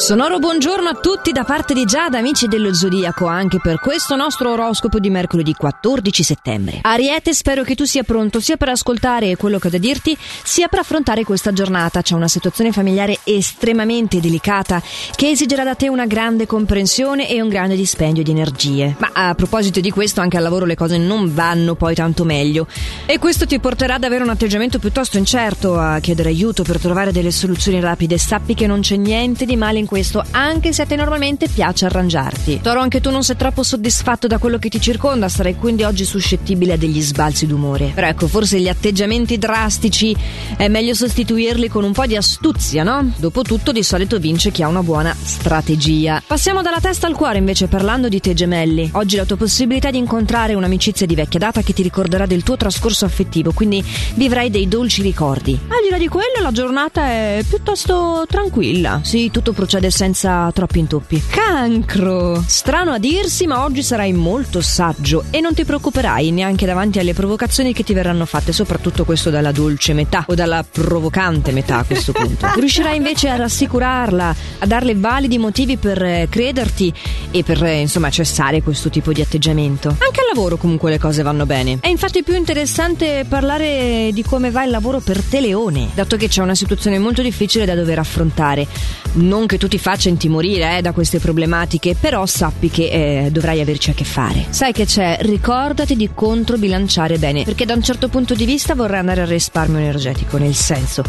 Sonoro buongiorno a tutti da parte di Giada, amici dello Zodiaco, anche per questo nostro oroscopo di mercoledì 14 settembre. Ariete, spero che tu sia pronto sia per ascoltare quello che ho da dirti, sia per affrontare questa giornata. C'è una situazione familiare estremamente delicata che esigerà da te una grande comprensione e un grande dispendio di energie. Ma a proposito di questo, anche al lavoro le cose non vanno poi tanto meglio. E questo ti porterà ad avere un atteggiamento piuttosto incerto, a chiedere aiuto per trovare delle soluzioni rapide. Sappi che non c'è niente di male in questo, anche se a te normalmente piace arrangiarti. Toro, anche tu non sei troppo soddisfatto da quello che ti circonda, sarai quindi oggi suscettibile a degli sbalzi d'umore. Però ecco, forse gli atteggiamenti drastici è meglio sostituirli con un po' di astuzia, no? Dopotutto di solito vince chi ha una buona strategia. Passiamo dalla testa al cuore invece parlando di te gemelli. Oggi la tua possibilità di incontrare un'amicizia di vecchia data che ti ricorderà del tuo trascorso affettivo, quindi vivrai dei dolci ricordi. Al di là di quello la giornata è piuttosto tranquilla. Sì, tutto procede succede senza troppi intoppi. Cancro! Strano a dirsi, ma oggi sarai molto saggio e non ti preoccuperai neanche davanti alle provocazioni che ti verranno fatte, soprattutto questo dalla dolce metà o dalla provocante metà a questo punto. Riuscirai invece a rassicurarla, a darle validi motivi per eh, crederti e per eh, insomma cessare questo tipo di atteggiamento. Anche al lavoro comunque le cose vanno bene. È infatti più interessante parlare di come va il lavoro per te Leone, dato che c'è una situazione molto difficile da dover affrontare. Non che tu ti faccia intimorire eh, da queste problematiche, però sappi che eh, dovrai averci a che fare. Sai che c'è, ricordati di controbilanciare bene, perché da un certo punto di vista vorrai andare al risparmio energetico, nel senso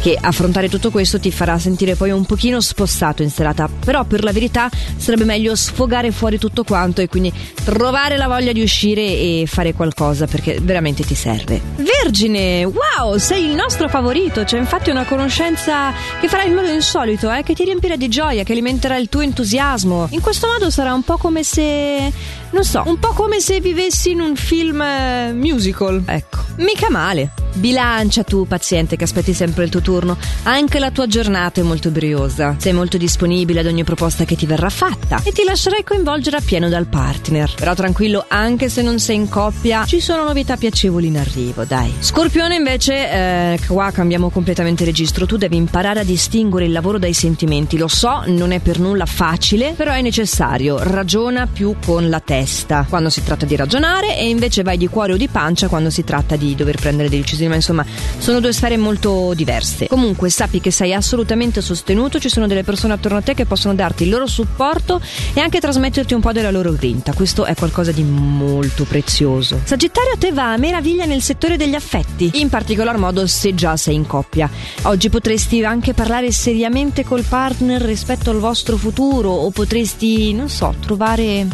che affrontare tutto questo ti farà sentire poi un pochino spostato in serata, però per la verità sarebbe meglio sfogare fuori tutto quanto e quindi trovare la voglia di uscire e fare qualcosa perché veramente ti serve. Vergine, wow, sei il nostro favorito, c'è infatti una conoscenza che farai in modo insolito, eh, che ti riempirà di gioia, che alimenterà il tuo entusiasmo. In questo modo sarà un po' come se. non so, un po' come se vivessi in un film eh, musical. Ecco, mica male. Bilancia tu, paziente, che aspetti sempre il tuo turno. Anche la tua giornata è molto briosa. Sei molto disponibile ad ogni proposta che ti verrà fatta e ti lascerai coinvolgere appieno dal partner. Però tranquillo, anche se non sei in coppia, ci sono novità piacevoli in arrivo, dai. Scorpione, invece, eh, qua cambiamo completamente registro. Tu devi imparare a distinguere il lavoro dai sentimenti. Lo so, non è per nulla facile, però è necessario. Ragiona più con la testa quando si tratta di ragionare e invece vai di cuore o di pancia quando si tratta di dover prendere delle decisioni ma insomma sono due sfere molto diverse. Comunque sappi che sei assolutamente sostenuto, ci sono delle persone attorno a te che possono darti il loro supporto e anche trasmetterti un po' della loro grinta. Questo è qualcosa di molto prezioso. Sagittario a te va a meraviglia nel settore degli affetti, in particolar modo se già sei in coppia. Oggi potresti anche parlare seriamente col partner rispetto al vostro futuro o potresti, non so, trovare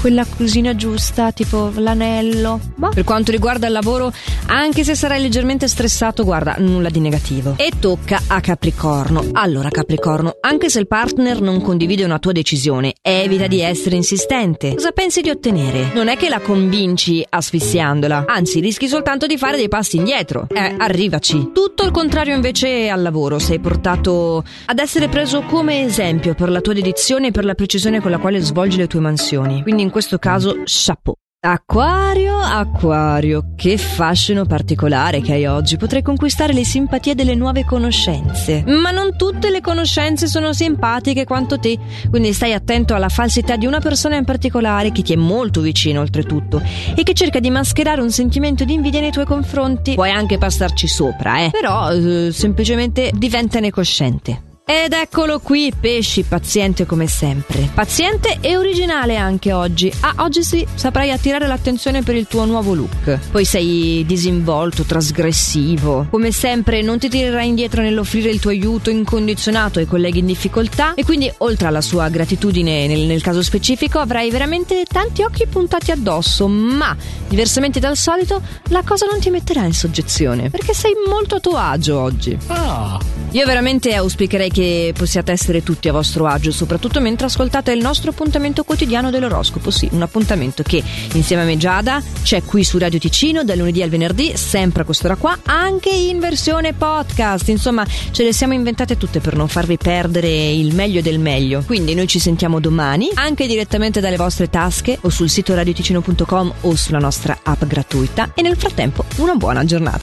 quella cosina giusta, tipo l'anello. Boh. Per quanto riguarda il lavoro, anche se sarai leggermente stressato, guarda, nulla di negativo. E tocca a Capricorno. Allora, Capricorno, anche se il partner non condivide una tua decisione, evita di essere insistente. Cosa pensi di ottenere? Non è che la convinci asfissiandola, anzi, rischi soltanto di fare dei passi indietro. Eh, arrivaci. Tutto il contrario invece al lavoro, sei portato ad essere preso come esempio per la tua dedizione e per la precisione con la quale svolgi le tue mansioni. Quindi in questo caso chapeau. Acquario, Acquario, che fascino particolare che hai oggi. Potrei conquistare le simpatie delle nuove conoscenze. Ma non tutte le conoscenze sono simpatiche quanto te, quindi stai attento alla falsità di una persona in particolare che ti è molto vicino oltretutto e che cerca di mascherare un sentimento di invidia nei tuoi confronti. Puoi anche passarci sopra, eh. Però eh, semplicemente diventane cosciente. Ed eccolo qui, pesci, paziente come sempre. Paziente e originale anche oggi. Ah, oggi sì, saprai attirare l'attenzione per il tuo nuovo look. Poi sei disinvolto, trasgressivo. Come sempre non ti tirerai indietro nell'offrire il tuo aiuto incondizionato ai colleghi in difficoltà e quindi oltre alla sua gratitudine nel, nel caso specifico avrai veramente tanti occhi puntati addosso, ma diversamente dal solito la cosa non ti metterà in soggezione perché sei molto a tuo agio oggi. Ah. Io veramente auspicherei che possiate essere tutti a vostro agio, soprattutto mentre ascoltate il nostro appuntamento quotidiano dell'oroscopo. Sì, un appuntamento che insieme a me Giada c'è qui su Radio Ticino dal lunedì al venerdì, sempre a quest'ora qua, anche in versione podcast. Insomma, ce le siamo inventate tutte per non farvi perdere il meglio del meglio. Quindi noi ci sentiamo domani, anche direttamente dalle vostre tasche o sul sito radioticino.com o sulla nostra app gratuita. E nel frattempo, una buona giornata.